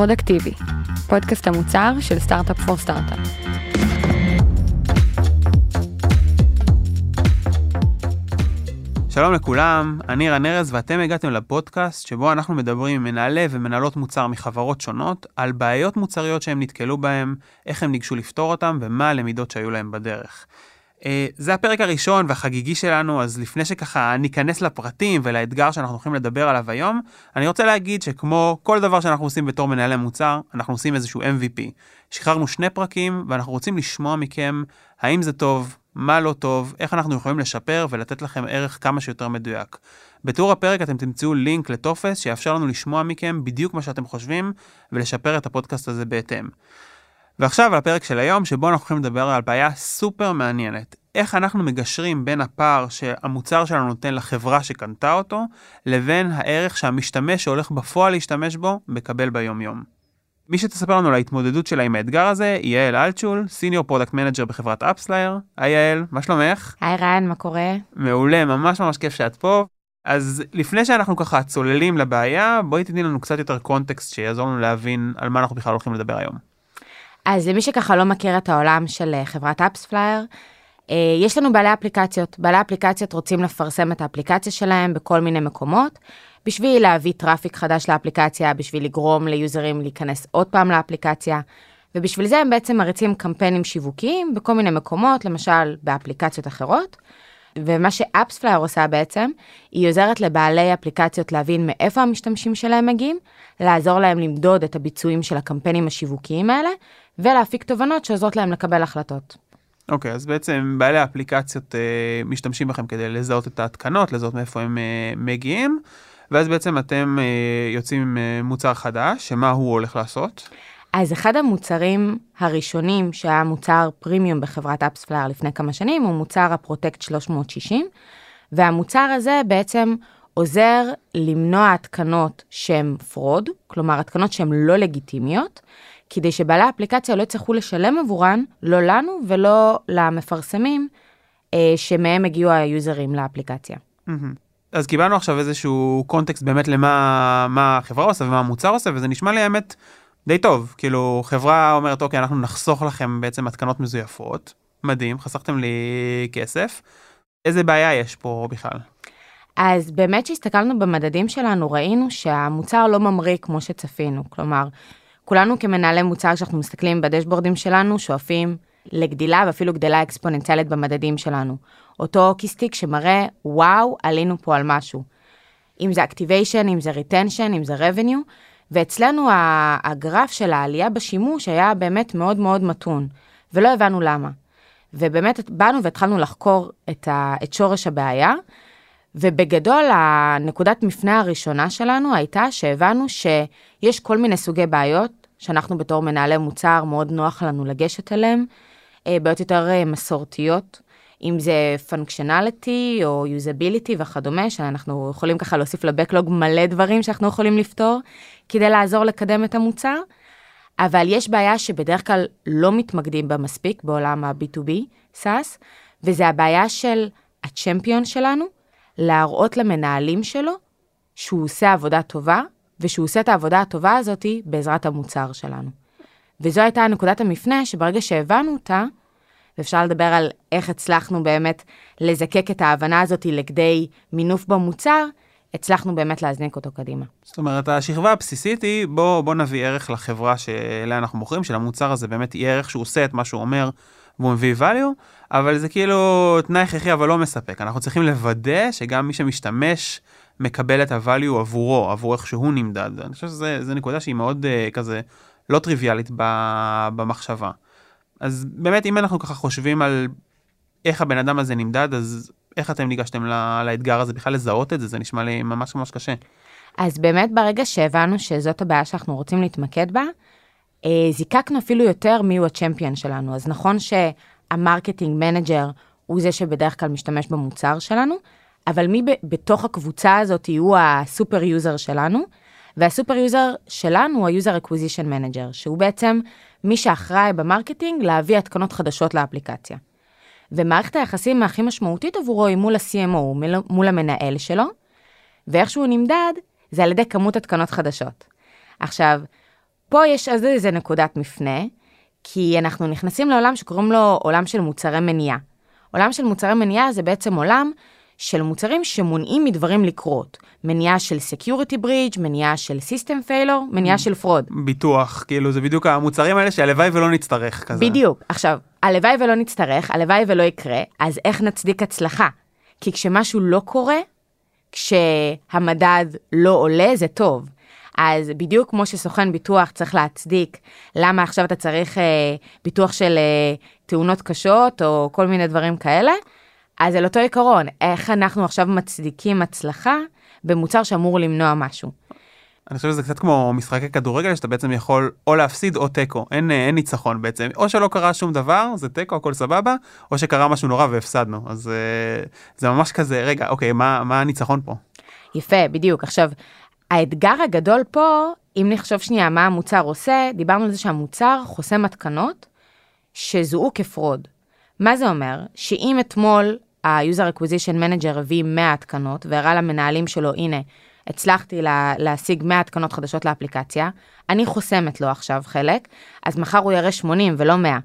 פרודקטיבי, פודקאסט המוצר של סטארט-אפ for סטארט-אפ. שלום לכולם, אני רן ארז ואתם הגעתם לפודקאסט שבו אנחנו מדברים עם מנהלי ומנהלות מוצר מחברות שונות על בעיות מוצריות שהם נתקלו בהם, איך הם ניגשו לפתור אותם ומה הלמידות שהיו להם בדרך. אה, זה הפרק הראשון והחגיגי שלנו, אז לפני שככה ניכנס לפרטים ולאתגר שאנחנו הולכים לדבר עליו היום, אני רוצה להגיד שכמו כל דבר שאנחנו עושים בתור מנהלי מוצר, אנחנו עושים איזשהו MVP. שחררנו שני פרקים ואנחנו רוצים לשמוע מכם האם זה טוב, מה לא טוב, איך אנחנו יכולים לשפר ולתת לכם ערך כמה שיותר מדויק. בתיאור הפרק אתם תמצאו לינק לטופס שיאפשר לנו לשמוע מכם בדיוק מה שאתם חושבים ולשפר את הפודקאסט הזה בהתאם. ועכשיו על הפרק של היום, שבו אנחנו הולכים לדבר על בעיה סופר מעניינת. איך אנחנו מגשרים בין הפער שהמוצר שלנו נותן לחברה שקנתה אותו, לבין הערך שהמשתמש שהולך בפועל להשתמש בו, מקבל ביום-יום. מי שתספר לנו על ההתמודדות שלה עם האתגר הזה, היא יעל אלטשול, senior product manager בחברת AppsFlyer. היי יעל, מה שלומך? היי רן, מה קורה? מעולה, ממש ממש כיף שאת פה. אז לפני שאנחנו ככה צוללים לבעיה, בואי תתני לנו קצת יותר קונטקסט שיעזור לנו להבין על מה אנחנו בכלל הולכים לדבר היום. אז למי שככה לא מכיר את העולם של אה, חברת AppsFlyer, אה, יש לנו בעלי אפליקציות. בעלי אפליקציות רוצים לפרסם את האפליקציה שלהם בכל מיני מקומות, בשביל להביא traffic חדש לאפליקציה, בשביל לגרום ליוזרים להיכנס עוד פעם לאפליקציה, ובשביל זה הם בעצם מריצים קמפיינים שיווקיים בכל מיני מקומות, למשל באפליקציות אחרות. ומה ש AppsFlyer עושה בעצם, היא עוזרת לבעלי אפליקציות להבין מאיפה המשתמשים שלהם מגיעים, לעזור להם למדוד את הביצועים של הקמפיינים השיווקיים האלה, ולהפיק תובנות שעוזרות להם לקבל החלטות. אוקיי, אוקיי, אז בעצם בעלי האפליקציות אה, משתמשים בכם כדי לזהות את ההתקנות, לזהות מאיפה הם אה, מגיעים, ואז בעצם אתם אה, יוצאים עם אה, מוצר חדש, שמה הוא הולך לעשות? אז אחד המוצרים הראשונים שהיה מוצר פרימיום בחברת AppsFlyer לפני כמה שנים הוא מוצר ה Protect 360, והמוצר הזה בעצם עוזר למנוע התקנות שהן fraud, כלומר התקנות שהן לא לגיטימיות, כדי שבעלי האפליקציה לא יצטרכו לשלם עבורן, לא לנו ולא למפרסמים אה, שמהם הגיעו היוזרים לאפליקציה. אז קיבלנו עכשיו איזשהו קונטקסט באמת למה מה החברה עושה ומה המוצר עושה, וזה נשמע לי האמת די טוב. כאילו, חברה אומרת, אוקיי, אנחנו נחסוך לכם בעצם התקנות מזויפות, מדהים, חסכתם לי כסף. איזה בעיה יש פה בכלל? אז באמת שהסתכלנו במדדים שלנו, ראינו שהמוצר לא ממריא כמו שצפינו. כלומר, כולנו כמנהלי מוצר, כשאנחנו מסתכלים בדשבורדים שלנו, שואפים לגדילה ואפילו גדלה אקספוננציאלית במדדים שלנו. אותו קיסטיק שמראה, וואו, עלינו פה על משהו. אם זה activation, אם זה retention, אם זה revenue, ואצלנו הגרף של העלייה בשימוש היה באמת מאוד מאוד מתון, ולא הבנו למה. ובאמת באנו והתחלנו לחקור את, ה, את שורש הבעיה, ובגדול הנקודת מפנה הראשונה שלנו הייתה שהבנו שיש כל מיני סוגי בעיות שאנחנו בתור מנהלי מוצר מאוד נוח לנו לגשת אליהם, אה, בעיות יותר אה, מסורתיות, אם זה פונקשיונליטי או יוזביליטי וכדומה, שאנחנו יכולים ככה להוסיף לבקלוג מלא דברים שאנחנו יכולים לפתור כדי לעזור לקדם את המוצר. אבל יש בעיה שבדרך כלל לא מתמקדים בה מספיק בעולם ה-B2B, SaaS, וזה הבעיה של הצ'מפיון שלנו, להראות למנהלים שלו שהוא עושה עבודה טובה, ושהוא עושה את העבודה הטובה הזאת בעזרת המוצר שלנו. וזו הייתה נקודת המפנה שברגע שהבנו אותה, ואפשר לדבר על איך הצלחנו באמת לזקק את ההבנה הזאת לכדי מינוף במוצר, הצלחנו באמת להזניק אותו קדימה. זאת אומרת, השכבה הבסיסית היא, בוא, בוא נביא ערך לחברה שאליה אנחנו מוכרים, שלמוצר הזה באמת יהיה ערך שהוא עושה את מה שהוא אומר, והוא מביא value, אבל זה כאילו תנאי הכרחי אבל לא מספק. אנחנו צריכים לוודא שגם מי שמשתמש מקבל את ה-value עבורו, עבור איך שהוא נמדד. אני חושב שזו נקודה שהיא מאוד uh, כזה לא טריוויאלית במחשבה. אז באמת, אם אנחנו ככה חושבים על איך הבן אדם הזה נמדד, אז איך אתם ניגשתם לאתגר הזה בכלל לזהות את זה? זה נשמע לי ממש ממש קשה. אז באמת ברגע שהבנו שזאת הבעיה שאנחנו רוצים להתמקד בה, אה, זיקקנו אפילו יותר מיהו ה champion שלנו. אז נכון שה marketing manager הוא זה שבדרך כלל משתמש במוצר שלנו, אבל מי ב- בתוך הקבוצה הזאת הוא ה super user שלנו, וה super user שלנו הוא ה user acquisition manager, שהוא בעצם מי שאחראי ב marketing להביא התקנות חדשות לאפליקציה. ומערכת היחסים הכי משמעותית עבורו היא מול ה-CMO, מול המנהל שלו, ואיך שהוא נמדד, זה על ידי כמות התקנות חדשות. עכשיו, פה יש אז איזה נקודת מפנה, כי אנחנו נכנסים לעולם שקוראים לו עולם של מוצרי מניעה. עולם של מוצרי מניעה זה בעצם עולם של מוצרים שמונעים מדברים לקרות. מניעה של Security Breach, מניעה של System Failure, מניעה של fraud. ביטוח, כאילו זה בדיוק המוצרים האלה שהלוואי ולא נצטרך כזה. בדיוק. עכשיו, הלוואי ולא נצטרך, הלוואי ולא יקרה, אז איך נצדיק הצלחה? כי כשמשהו לא קורה, כשהמדד לא עולה, זה טוב. אז בדיוק כמו שסוכן ביטוח צריך להצדיק למה עכשיו אתה צריך אה, ביטוח של אה, תאונות קשות או כל מיני דברים כאלה, אז על אותו עיקרון, איך אנחנו עכשיו מצדיקים הצלחה במוצר שאמור למנוע משהו. אני חושב שזה קצת כמו משחקי כדורגל שאתה בעצם יכול או להפסיד או תיקו, אין, אין ניצחון בעצם, או שלא קרה שום דבר, זה תיקו, הכל סבבה, או שקרה משהו נורא והפסדנו, אז אה, זה ממש כזה, רגע, אוקיי, מה, מה הניצחון פה? יפה, בדיוק. עכשיו, האתגר הגדול פה, אם נחשוב שנייה מה המוצר עושה, דיברנו על זה שהמוצר חוסם התקנות שזוהו כפרוד. מה זה אומר? שאם אתמול ה-user acquisition manager הביא 100 התקנות והראה למנהלים שלו, הנה, הצלחתי לה, להשיג 100 התקנות חדשות לאפליקציה, אני חוסמת לו עכשיו חלק, אז מחר הוא יראה 80 ולא 100.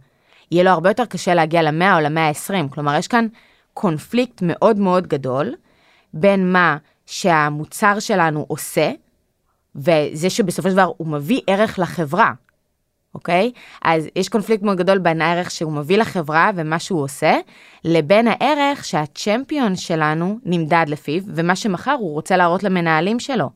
יהיה לו הרבה יותר קשה להגיע ל-100 או ל-120, כלומר יש כאן קונפליקט מאוד מאוד גדול בין מה שהמוצר שלנו עושה, וזה שבסופו של דבר הוא מביא ערך לחברה, אוקיי? אז יש קונפליקט מאוד גדול בין הערך שהוא מביא לחברה ומה שהוא עושה, לבין הערך שהצ'מפיון שלנו נמדד לפיו, ומה שמחר הוא רוצה להראות למנהלים שלו.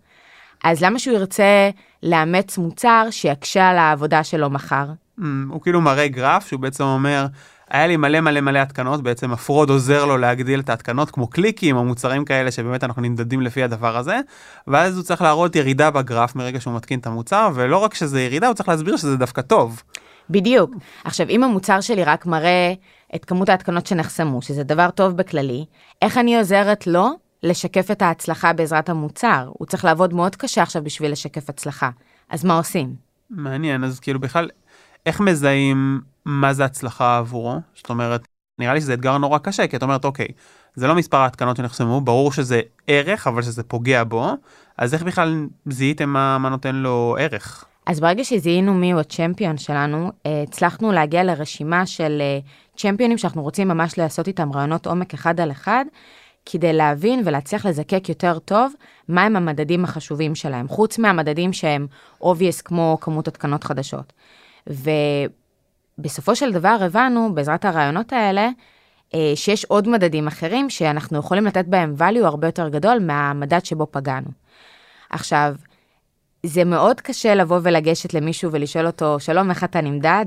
אז למה שהוא ירצה לאמץ מוצר שיקשה על העבודה שלו מחר? Mm, הוא כאילו מראה גרף שהוא בעצם אומר, היה לי מלא מלא מלא התקנות, בעצם הפרוד עוזר לו להגדיל את ההתקנות, כמו קליקים או מוצרים כאלה שבאמת אנחנו נמדדים לפי הדבר הזה, ואז הוא צריך להראות ירידה בגרף מרגע שהוא מתקין את המוצר, ולא רק שזה ירידה, הוא צריך להסביר שזה דווקא טוב. בדיוק. עכשיו, אם המוצר שלי רק מראה את כמות ההתקנות שנחסמו, שזה דבר טוב בכללי, איך אני עוזרת לו לשקף את ההצלחה בעזרת המוצר? הוא צריך לעבוד מאוד קשה עכשיו בשביל לשקף הצלחה. אז מה עושים? מעניין, אז כאילו בכלל, איך מזהים מה זה הצלחה עבורו? זאת אומרת, נראה לי שזה אתגר נורא קשה, כי את אומרת, אוקיי, זה לא מספר ההתקנות שנחסמו, ברור שזה ערך, אבל שזה פוגע בו, אז איך בכלל זיהיתם מה, מה נותן לו ערך? אז ברגע שזיהינו מי הוא הצ'מפיון שלנו, אה, הצלחנו להגיע לרשימה של אה, צ'מפיונים שאנחנו רוצים ממש לעשות איתם רעיונות עומק אחד על אחד, כדי להבין ולהצליח לזקק יותר טוב מהם המדדים החשובים שלהם, חוץ מהמדדים שהם obvious כמו כמות התקנות חדשות. ובסופו של דבר הבנו, בעזרת הרעיונות האלה, אה, שיש עוד מדדים אחרים שאנחנו יכולים לתת בהם value הרבה יותר גדול מהמדד שבו פגענו. עכשיו, זה מאוד קשה לבוא ולגשת למישהו ולשאול אותו, שלום, איך אתה נמדד?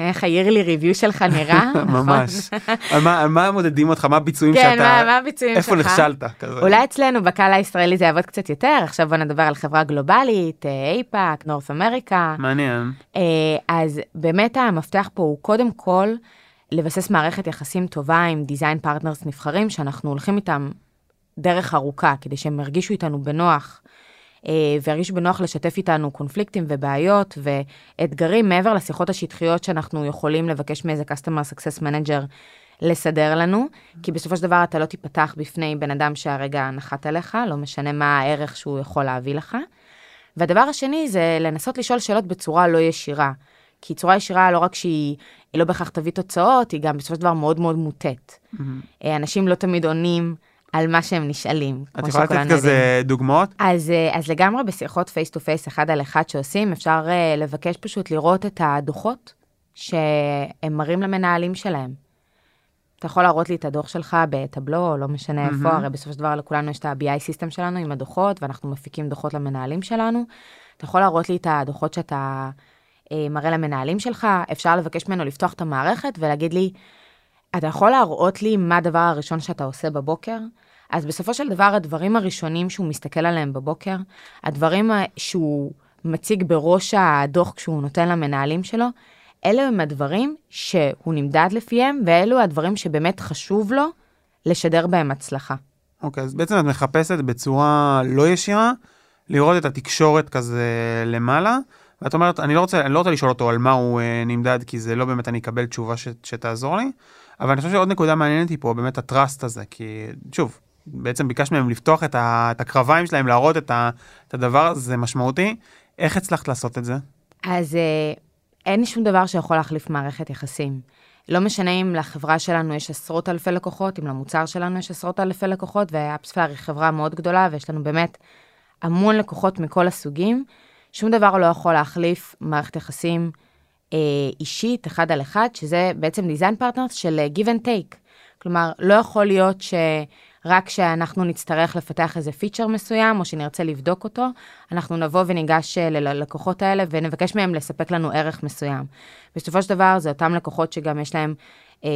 איך ה-yearly review שלך נראה? ממש. על מה, מה מודדים אותך? מה הביצועים כן, שאתה... מה, מה הביצועים איפה שלך? נכשלת? כזה. אולי אצלנו בקהל הישראלי זה יעבוד קצת יותר, עכשיו בוא נדבר על חברה גלובלית, APAC, North America. מעניין. אה, אז באמת המפתח פה הוא קודם כל לבסס מערכת יחסים טובה עם design partners נבחרים, שאנחנו הולכים איתם דרך ארוכה, כדי שהם ירגישו איתנו בנוח, אה, וירגישו בנוח לשתף איתנו קונפליקטים ובעיות ואתגרים מעבר לשיחות השטחיות שאנחנו יכולים לבקש מאיזה Customer Success Manager לסדר לנו, כי בסופו של דבר אתה לא תיפתח בפני בן אדם שהרגע נחת עליך, לא משנה מה הערך שהוא יכול להביא לך. והדבר השני זה לנסות לשאול שאלות בצורה לא ישירה. כי צורה ישירה לא רק שהיא היא לא בהכרח תביא תוצאות, היא גם בסופו של דבר מאוד מאוד מוטית. אה, אנשים לא תמיד עונים על מה שהם נשאלים, את יכולה לתת. כזה דוגמאות? אז, אה, אז לגמרי בשיחות face to face אחד על אחד שעושים, אפשר אה, לבקש פשוט לראות את הדוחות שהם מראים למנהלים שלהם. אתה יכול להראות לי את הדוח שלך ב Tableau, לא משנה איפה. הרי בסופו של דבר לכולנו יש את ה-BI system שלנו עם הדוחות, ואנחנו מפיקים דוחות למנהלים שלנו. אתה יכול להראות לי את הדוחות שאתה אה, מראה למנהלים שלך, אפשר לבקש ממנו לפתוח את המערכת ולהגיד לי, אתה יכול להראות לי מה הדבר הראשון שאתה עושה בבוקר? אז בסופו של דבר, הדברים הראשונים שהוא מסתכל עליהם בבוקר, הדברים שהוא מציג בראש הדוח כשהוא נותן למנהלים שלו, אלו הם הדברים שהוא נמדד לפיהם, ואלו הדברים שבאמת חשוב לו לשדר בהם הצלחה. אוקיי, אז בעצם את מחפשת בצורה לא ישירה, לראות את התקשורת כזה למעלה, ואת אומרת, אני לא רוצה, אני לא רוצה לשאול אותו על מה הוא אה, נמדד, כי זה לא באמת אני אקבל תשובה ש, שתעזור לי, אבל אני חושב שעוד נקודה מעניינת היא פה באמת הטראסט הזה, כי שוב, בעצם ביקשת מהם לפתוח את, ה, את הקרביים שלהם, להראות את, ה, את הדבר הזה, זה משמעותי. איך הצלחת לעשות את זה? אז אה, אין שום דבר שיכול להחליף מערכת יחסים. לא משנה אם לחברה שלנו יש עשרות אלפי לקוחות, אם למוצר שלנו יש עשרות אלפי לקוחות, ו AppsFlyer היא חברה מאוד גדולה, ויש לנו באמת המון לקוחות מכל הסוגים. שום דבר לא יכול להחליף מערכת יחסים אישית, אחד על אחד, שזה בעצם design partners של אה, give and take. כלומר, לא יכול להיות שרק כשאנחנו נצטרך לפתח איזה פיצ'ר מסוים, או שנרצה לבדוק אותו, אנחנו נבוא וניגש אה, ללקוחות האלה ונבקש מהם לספק לנו ערך מסוים. בסופו של דבר, זה אותם לקוחות שגם יש להם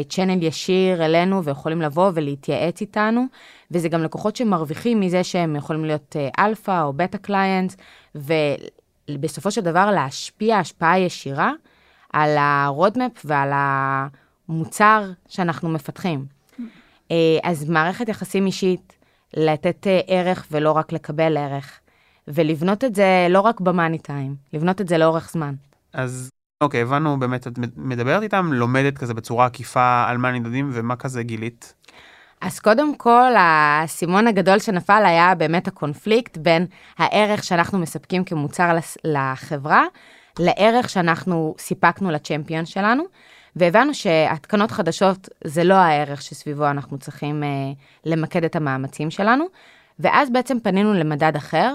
channel ישיר אלינו ויכולים לבוא ולהתייעץ איתנו, וזה גם לקוחות שמרוויחים מזה שהם יכולים להיות אלפא או בטא clients, ובסופו של דבר להשפיע השפעה ישירה על ה roadmap ועל המוצר שאנחנו מפתחים. אה, אז מערכת יחסים אישית, לתת אה, ערך ולא רק לקבל ערך, ולבנות את זה לא רק ב money time, לבנות את זה לאורך זמן. אז אוקיי, הבנו באמת, את מדברת איתם, לומדת כזה בצורה עקיפה על מה נמדדים ומה כזה גילית? אז קודם כל, האסימון הגדול שנפל היה באמת הקונפליקט בין הערך שאנחנו מספקים כמוצר לחברה, לערך שאנחנו סיפקנו לצ'מפיון שלנו, והבנו שהתקנות חדשות זה לא הערך שסביבו אנחנו צריכים אה, למקד את המאמצים שלנו, ואז בעצם פנינו למדד אחר,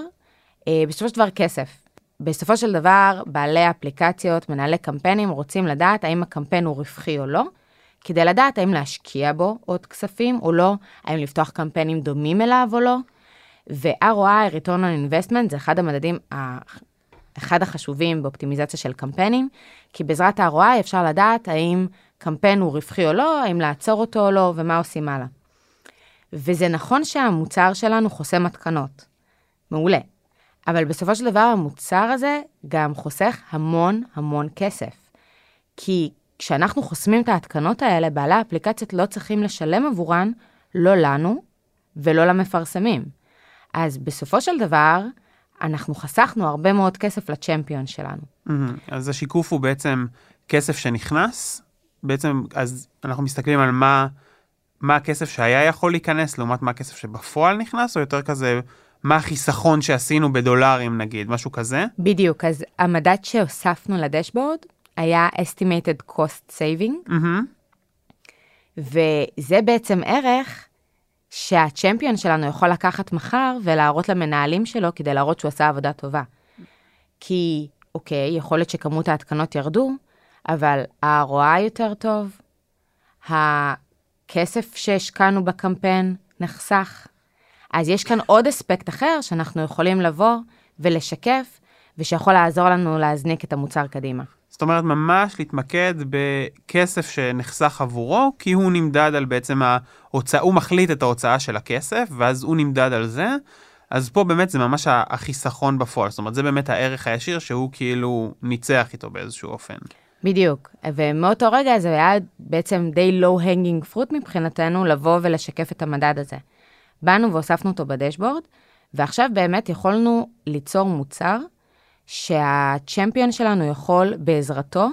אה, בסופו של דבר כסף. בסופו של דבר, בעלי אפליקציות, מנהלי קמפיינים, רוצים לדעת האם הקמפיין הוא רווחי או לא, כדי לדעת האם להשקיע בו עוד כספים או לא, האם לפתוח קמפיינים דומים אליו או לא. ו-ROI, Return on Investment, זה אחד המדדים, אחד החשובים באופטימיזציה של קמפיינים, כי בעזרת ה-ROI אפשר לדעת האם קמפיין הוא רווחי או לא, האם לעצור אותו או לא, ומה עושים הלאה. וזה נכון שהמוצר שלנו חוסם התקנות. מעולה. אבל בסופו של דבר המוצר הזה גם חוסך המון המון כסף. כי כשאנחנו חוסמים את ההתקנות האלה, בעלי האפליקציות לא צריכים לשלם עבורן, לא לנו ולא למפרסמים. אז בסופו של דבר, אנחנו חסכנו הרבה מאוד כסף לצ'מפיון שלנו. Mm-hmm. אז השיקוף הוא בעצם כסף שנכנס, בעצם, אז אנחנו מסתכלים על מה, מה הכסף שהיה יכול להיכנס, לעומת מה הכסף שבפועל נכנס, או יותר כזה, מה החיסכון שעשינו בדולרים נגיד, משהו כזה? בדיוק, אז המדד שהוספנו לדשבורד היה estimated cost saving, mm-hmm. וזה בעצם ערך שהצ'מפיון שלנו יכול לקחת מחר ולהראות למנהלים שלו כדי להראות שהוא עשה עבודה טובה. כי, אוקיי, יכול להיות שכמות ההתקנות ירדו, אבל ה-ROI יותר טוב, הכסף שהשקענו בקמפיין נחסך. אז יש כאן עוד אספקט אחר שאנחנו יכולים לבוא ולשקף, ושיכול לעזור לנו להזניק את המוצר קדימה. זאת אומרת, ממש להתמקד בכסף שנחסך עבורו, כי הוא נמדד על בעצם ההוצאה, הוא מחליט את ההוצאה של הכסף, ואז הוא נמדד על זה. אז פה באמת זה ממש החיסכון בפועל, זאת אומרת, זה באמת הערך הישיר שהוא כאילו ניצח איתו באיזשהו אופן. בדיוק, ומאותו רגע זה היה בעצם די low hanging fruit מבחינתנו לבוא ולשקף את המדד הזה. באנו והוספנו אותו בדשבורד, ועכשיו באמת יכולנו ליצור מוצר שהצ'מפיון שלנו יכול בעזרתו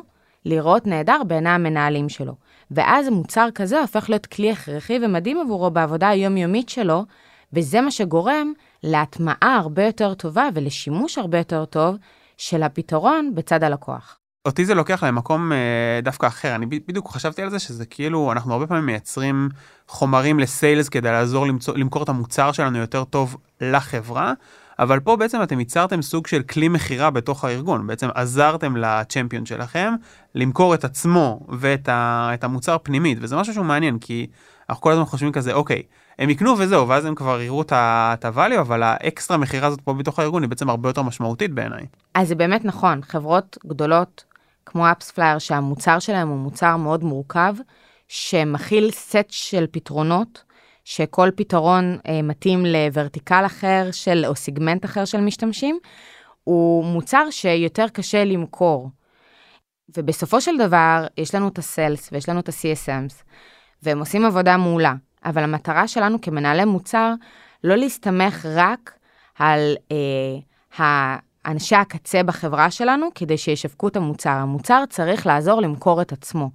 לראות נהדר בעיני המנהלים שלו. ואז מוצר כזה הופך להיות כלי הכרחי ומדהים עבורו בעבודה היומיומית שלו, וזה מה שגורם להטמעה הרבה יותר טובה ולשימוש הרבה יותר טוב של הפתרון בצד הלקוח. אותי זה לוקח למקום אה, דווקא אחר, אני בדיוק חשבתי על זה שזה כאילו אנחנו הרבה פעמים מייצרים חומרים לסיילס כדי לעזור למצוא, למכור את המוצר שלנו יותר טוב לחברה, אבל פה בעצם אתם ייצרתם סוג של כלי מכירה בתוך הארגון, בעצם עזרתם לצ'מפיון שלכם למכור את עצמו ואת ה, את המוצר פנימית, וזה משהו שהוא מעניין, כי אנחנו כל הזמן חושבים כזה, אוקיי, הם יקנו וזהו, ואז הם כבר יראו את ה-value, אבל האקסטרה מכירה הזאת פה בתוך הארגון היא בעצם הרבה יותר משמעותית בעיניי. אז זה באמת נכון, חברות גדולות כמו AppsFlyer, שהמוצר שלהם הוא מוצר מאוד מורכב, שמכיל סט של פתרונות, שכל פתרון אה, מתאים ל vertical אחר של, או סיגמנט אחר של משתמשים, הוא מוצר שיותר קשה למכור. ובסופו של דבר, יש לנו את הסלס ויש לנו את ה-CSMs, והם עושים עבודה מעולה, אבל המטרה שלנו כמנהלי מוצר, לא להסתמך רק על אה, אנשי הקצה בחברה שלנו כדי שישווקו את המוצר. המוצר צריך לעזור למכור את עצמו.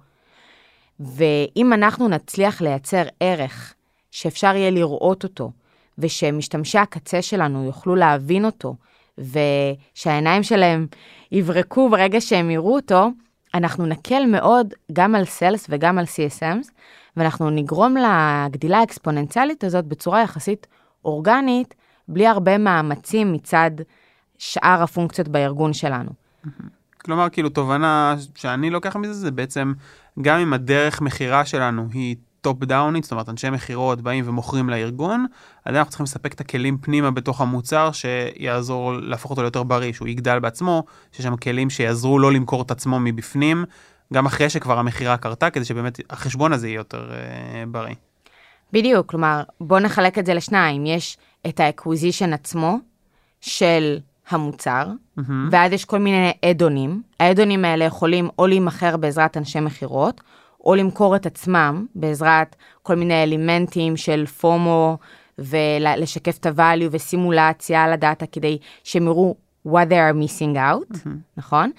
ואם אנחנו נצליח לייצר ערך שאפשר יהיה לראות אותו, ושמשתמשי הקצה שלנו יוכלו להבין אותו, ושהעיניים שלהם יברקו ברגע שהם יראו אותו, אנחנו נקל מאוד גם על sales וגם על CSMs, ואנחנו נגרום לגדילה האקספוננציאלית הזאת בצורה יחסית אורגנית, בלי הרבה מאמצים מצד שאר הפונקציות בארגון שלנו. כלומר, כאילו, תובנה שאני לוקח מזה, זה בעצם, גם אם הדרך מכירה שלנו היא top down ית, זאת אומרת, אנשי מכירות באים ומוכרים לארגון, עדיין אנחנו צריכים לספק את הכלים פנימה בתוך המוצר, שיעזור להפוך אותו ליותר בריא, שהוא יגדל בעצמו, שיש שם כלים שיעזרו לו למכור את עצמו מבפנים, גם אחרי שכבר המכירה קרתה, כדי שבאמת החשבון הזה יהיה יותר אה, בריא. בדיוק, כלומר, בואו נחלק את זה לשניים. יש את ה acquisition עצמו של המוצר, mm-hmm. ואז יש כל מיני add-on ים. ה add-on ים האלה יכולים או להימכר בעזרת אנשי מכירות, או למכור את עצמם בעזרת כל מיני אלימנטים של פומו, ולשקף את ה value וסימולציה על הדאטה כדי שהם יראו what they are missing out, mm-hmm. נכון?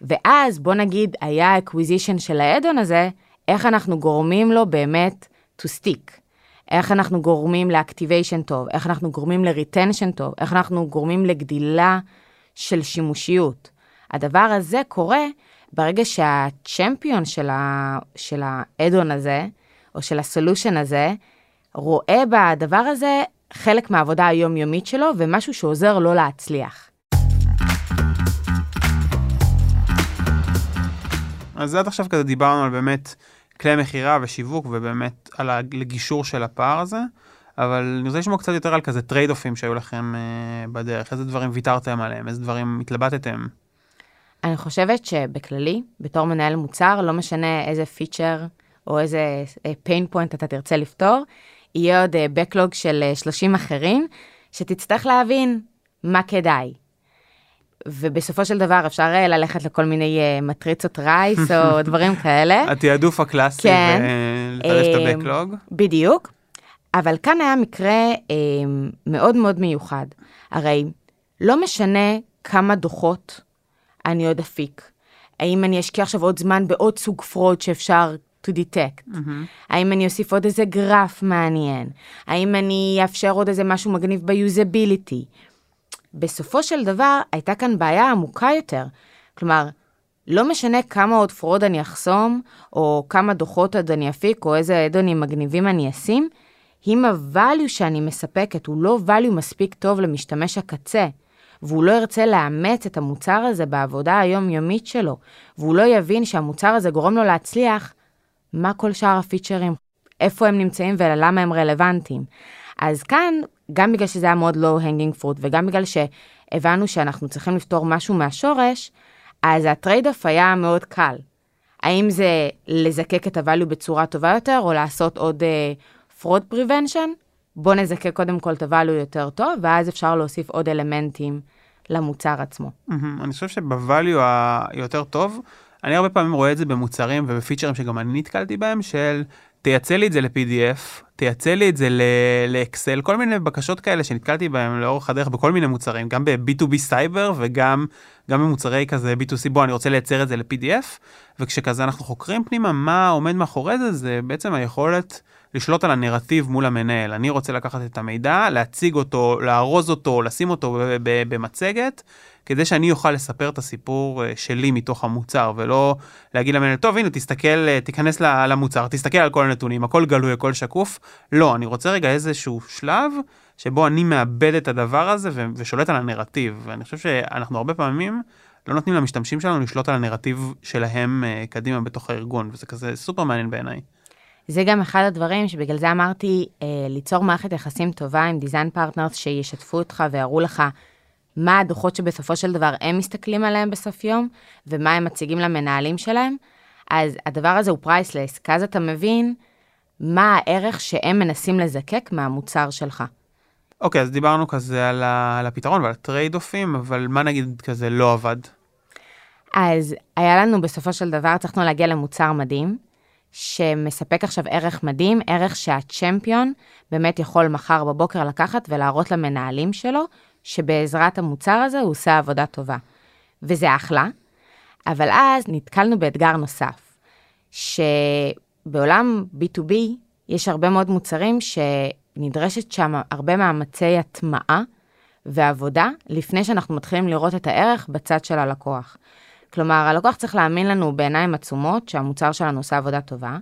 ואז בוא נגיד היה acquisition של ה add-on הזה, איך אנחנו גורמים לו באמת to stick. איך אנחנו גורמים ל activation טוב, איך אנחנו גורמים ל retention טוב, איך אנחנו גורמים לגדילה של שימושיות. הדבר הזה קורה ברגע שה champion של, ה, של ה add-on הזה, או של ה solution הזה, רואה בדבר הזה חלק מהעבודה היומיומית שלו ומשהו שעוזר לו להצליח. אז עד עכשיו כזה דיברנו על באמת כלי מכירה ושיווק ובאמת על הגישור של הפער הזה, אבל אני רוצה לשמוע קצת יותר על כזה trade-off ים שהיו לכם אה, בדרך, איזה דברים ויתרתם עליהם, איזה דברים התלבטתם. אני חושבת שבכללי, בתור מנהל מוצר, לא משנה איזה פיצ'ר או איזה pain אה, point אתה תרצה לפתור, יהיה עוד אה, backlog של 30 אחרים, שתצטרך להבין מה כדאי. ובסופו של דבר אפשר אה, ללכת לכל מיני אה, מטריצות רייס או דברים כאלה. התעדוף הקלאסי כן. ולטרש את אה, הבקלוג. בדיוק. אבל כאן היה מקרה אה, מאוד מאוד מיוחד. הרי לא משנה כמה דוחות אני עוד אפיק. האם אני אשקיע עכשיו עוד זמן בעוד סוג fraud שאפשר to detect? Mm-hmm. האם אני אוסיף עוד איזה גרף מעניין? האם אני אאפשר עוד איזה משהו מגניב ב usability? בסופו של דבר הייתה כאן בעיה עמוקה יותר. כלומר, לא משנה כמה עוד fraud אני אחסום, או כמה דוחות עוד אני אפיק, או איזה add-on ים מגניבים אני אשים, אם ה value שאני מספקת הוא לא value מספיק טוב למשתמש הקצה, והוא לא ירצה לאמץ את המוצר הזה בעבודה היומיומית שלו, והוא לא יבין שהמוצר הזה גורם לו להצליח, מה כל שאר הפיצ'רים, איפה הם נמצאים ולמה הם רלוונטיים. אז כאן גם בגלל שזה היה מאוד low hanging fruit, וגם בגלל שהבנו שאנחנו צריכים לפתור משהו מהשורש, אז ה trade-off היה מאוד קל. האם זה לזקק את ה value בצורה טובה יותר, או לעשות עוד uh, fraud prevention? בוא נזקק קודם כל את הvalue יותר טוב, ואז אפשר להוסיף עוד אלמנטים למוצר עצמו. אני חושב שבvalue היותר טוב, אני הרבה פעמים רואה את זה במוצרים ובפיצ'רים שגם אני נתקלתי בהם, של תייצא לי את זה ל-PDF, תייצא לי את זה לאקסל, כל מיני בקשות כאלה שנתקלתי בהם לאורך הדרך בכל מיני מוצרים, גם ב-B2B סייבר וגם גם במוצרי כזה B2C, בוא, אני רוצה לייצר את זה ל-PDF, וכשכזה אנחנו חוקרים פנימה מה עומד מאחורי זה, זה בעצם היכולת לשלוט על הנרטיב מול המנהל. אני רוצה לקחת את המידע, להציג אותו, לארוז אותו, לשים אותו במצגת. כדי שאני אוכל לספר את הסיפור אה, שלי מתוך המוצר, ולא להגיד למנהל, טוב, הנה, תסתכל, אה, תיכנס למוצר, תסתכל על כל הנתונים, הכל גלוי, הכל שקוף. לא, אני רוצה רגע איזשהו שלב שבו אני מאבד את הדבר הזה ושולט על הנרטיב. ואני חושב שאנחנו הרבה פעמים לא נותנים למשתמשים שלנו לשלוט על הנרטיב שלהם אה, קדימה בתוך הארגון, וזה כזה סופר מעניין בעיניי. זה גם אחד הדברים שבגלל זה אמרתי, אה, ליצור מערכת יחסים טובה עם design partners שישתפו אותך ויראו לך מה הדוחות שבסופו של דבר הם מסתכלים עליהם בסוף יום, ומה הם מציגים למנהלים שלהם, אז הדבר הזה הוא priceless, כי אז אתה מבין מה הערך שהם מנסים לזקק מהמוצר שלך. אוקיי, okay, אז דיברנו כזה על, ה, על הפתרון ועל ה trade-off ים, אבל מה נגיד כזה לא עבד? אז היה לנו בסופו של דבר, הצלחנו להגיע למוצר מדהים, שמספק עכשיו ערך מדהים, ערך שהצ'מפיון באמת יכול מחר בבוקר לקחת ולהראות למנהלים שלו, שבעזרת המוצר הזה הוא עושה עבודה טובה. וזה אחלה, אבל אז נתקלנו באתגר נוסף, שבעולם B2B יש הרבה מאוד מוצרים שנדרשת שם הרבה מאמצי הטמעה ועבודה לפני שאנחנו מתחילים לראות את הערך בצד של הלקוח. כלומר, הלקוח צריך להאמין לנו בעיניים עצומות שהמוצר שלנו עושה עבודה טובה,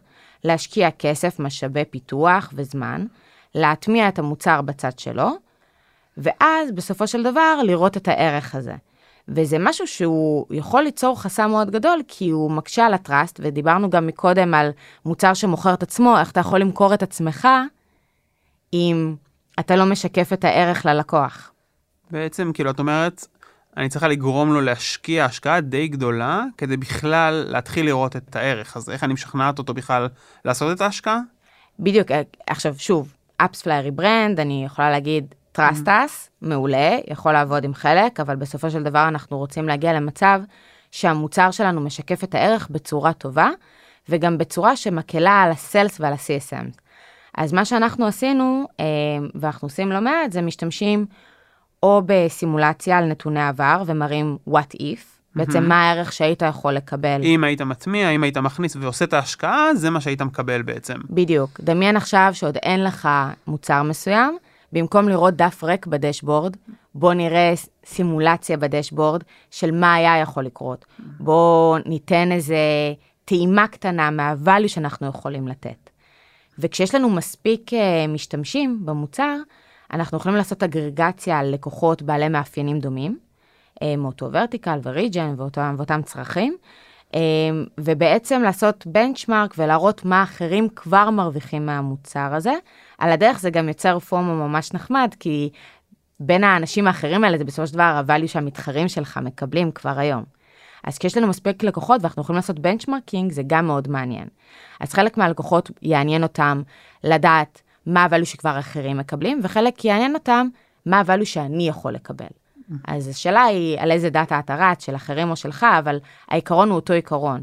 להשקיע כסף, משאבי פיתוח וזמן, להטמיע את המוצר בצד שלו, ואז בסופו של דבר לראות את הערך הזה. וזה משהו שהוא יכול ליצור חסם מאוד גדול, כי הוא מקשה על הטראסט, ודיברנו גם מקודם על מוצר שמוכר את עצמו, איך אתה יכול למכור את עצמך, אם אתה לא משקף את הערך ללקוח. בעצם, כאילו, את אומרת, אני צריכה לגרום לו להשקיע השקעה די גדולה, כדי בכלל להתחיל לראות את הערך. אז איך אני משכנעת אותו בכלל לעשות את ההשקעה? בדיוק, עכשיו שוב, AppsFlyer היא brand, אני יכולה להגיד trust us, מעולה, יכול לעבוד עם חלק, אבל בסופו של דבר אנחנו רוצים להגיע למצב שהמוצר שלנו משקף את הערך בצורה טובה, וגם בצורה שמקלה על הסלס ועל ה-CSM. אז מה שאנחנו עשינו, אה, ואנחנו עושים לא מעט, זה משתמשים או בסימולציה על נתוני עבר ומראים what if, בעצם מה הערך שהיית יכול לקבל. אם היית מטמיע, אם היית מכניס ועושה את ההשקעה, זה מה שהיית מקבל בעצם. בדיוק. דמיין עכשיו שעוד אין לך מוצר מסוים, במקום לראות דף ריק בדשבורד, בוא נראה סימולציה בדשבורד של מה היה יכול לקרות. בוא ניתן איזה טעימה קטנה מהvalue שאנחנו יכולים לתת. וכשיש לנו מספיק uh, משתמשים במוצר, אנחנו יכולים לעשות אגרגציה על לקוחות בעלי מאפיינים דומים, uh, מאותו ורטיקל וריג'ן ואותם, ואותם צרכים, uh, ובעצם לעשות בנצ'מארק ולהראות מה אחרים כבר מרוויחים מהמוצר הזה. על הדרך זה גם יוצר פומו ממש נחמד, כי בין האנשים האחרים האלה זה בסופו של דבר ה value שהמתחרים שלך מקבלים כבר היום. אז כשיש לנו מספיק לקוחות ואנחנו יכולים לעשות benchmarking, זה גם מאוד מעניין. אז חלק מהלקוחות יעניין אותם לדעת מה ה value שכבר אחרים מקבלים, וחלק יעניין אותם מה ה value שאני יכול לקבל. אז השאלה היא על איזה דאטה אתה רץ, של אחרים או שלך, אבל העיקרון הוא אותו עיקרון.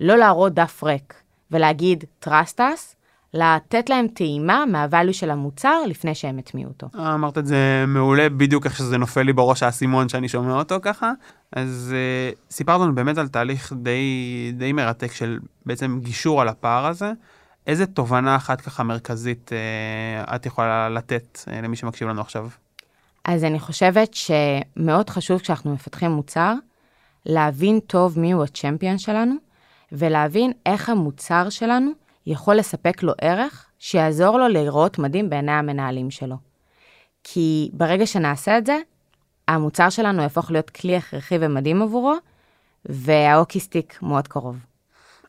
לא להראות דף ריק ולהגיד trust us, לתת להם טעימה מהvalue של המוצר לפני שהם הטמיעו אותו. אה, אמרת את זה מעולה, בדיוק איך שזה נופל לי בראש האסימון שאני שומע אותו ככה. אז uh, סיפרת לנו באמת על תהליך די, די מרתק של בעצם גישור על הפער הזה. איזה תובנה אחת ככה מרכזית uh, את יכולה לתת uh, למי שמקשיב לנו עכשיו? אז אני חושבת שמאוד חשוב כשאנחנו מפתחים מוצר, להבין טוב מיהו הצ'מפיון שלנו, ולהבין איך המוצר שלנו יכול לספק לו ערך שיעזור לו לראות מדהים בעיני המנהלים שלו. כי ברגע שנעשה את זה, המוצר שלנו יהפוך להיות כלי הכרחי ומדהים עבורו, והאוקיסטיק מאוד קרוב.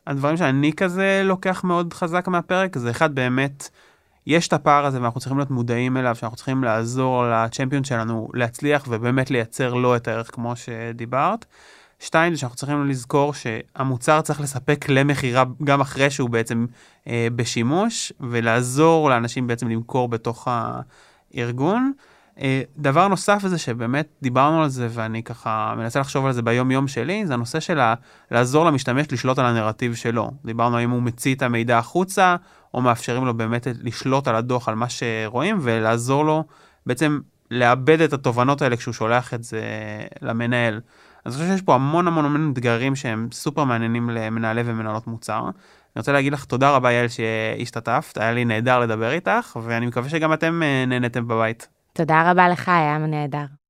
הדברים שאני כזה לוקח מאוד חזק מהפרק, זה אחד באמת, יש את הפער הזה ואנחנו צריכים להיות מודעים אליו, שאנחנו צריכים לעזור לצ'מפיון שלנו להצליח ובאמת לייצר לו את הערך כמו שדיברת. שתיים, זה שאנחנו צריכים לזכור שהמוצר צריך לספק למכירה גם אחרי שהוא בעצם אה, בשימוש, ולעזור לאנשים בעצם למכור בתוך הארגון. אה, דבר נוסף זה שבאמת דיברנו על זה ואני ככה מנסה לחשוב על זה ביום יום שלי, זה הנושא של לעזור למשתמש לשלוט על הנרטיב שלו. דיברנו האם הוא מציא את המידע החוצה, או מאפשרים לו באמת לשלוט על הדוח, על מה שרואים, ולעזור לו בעצם לאבד את התובנות האלה כשהוא שולח את זה למנהל. אז אני חושב שיש פה המון המון המון אתגרים שהם סופר מעניינים למנהלי ומנהלות מוצר. אני רוצה להגיד לך תודה רבה יעל שהשתתפת, היה לי נהדר לדבר איתך, ואני מקווה שגם אתם אה, נהנתם בבית. תודה רבה לך, היה נהדר.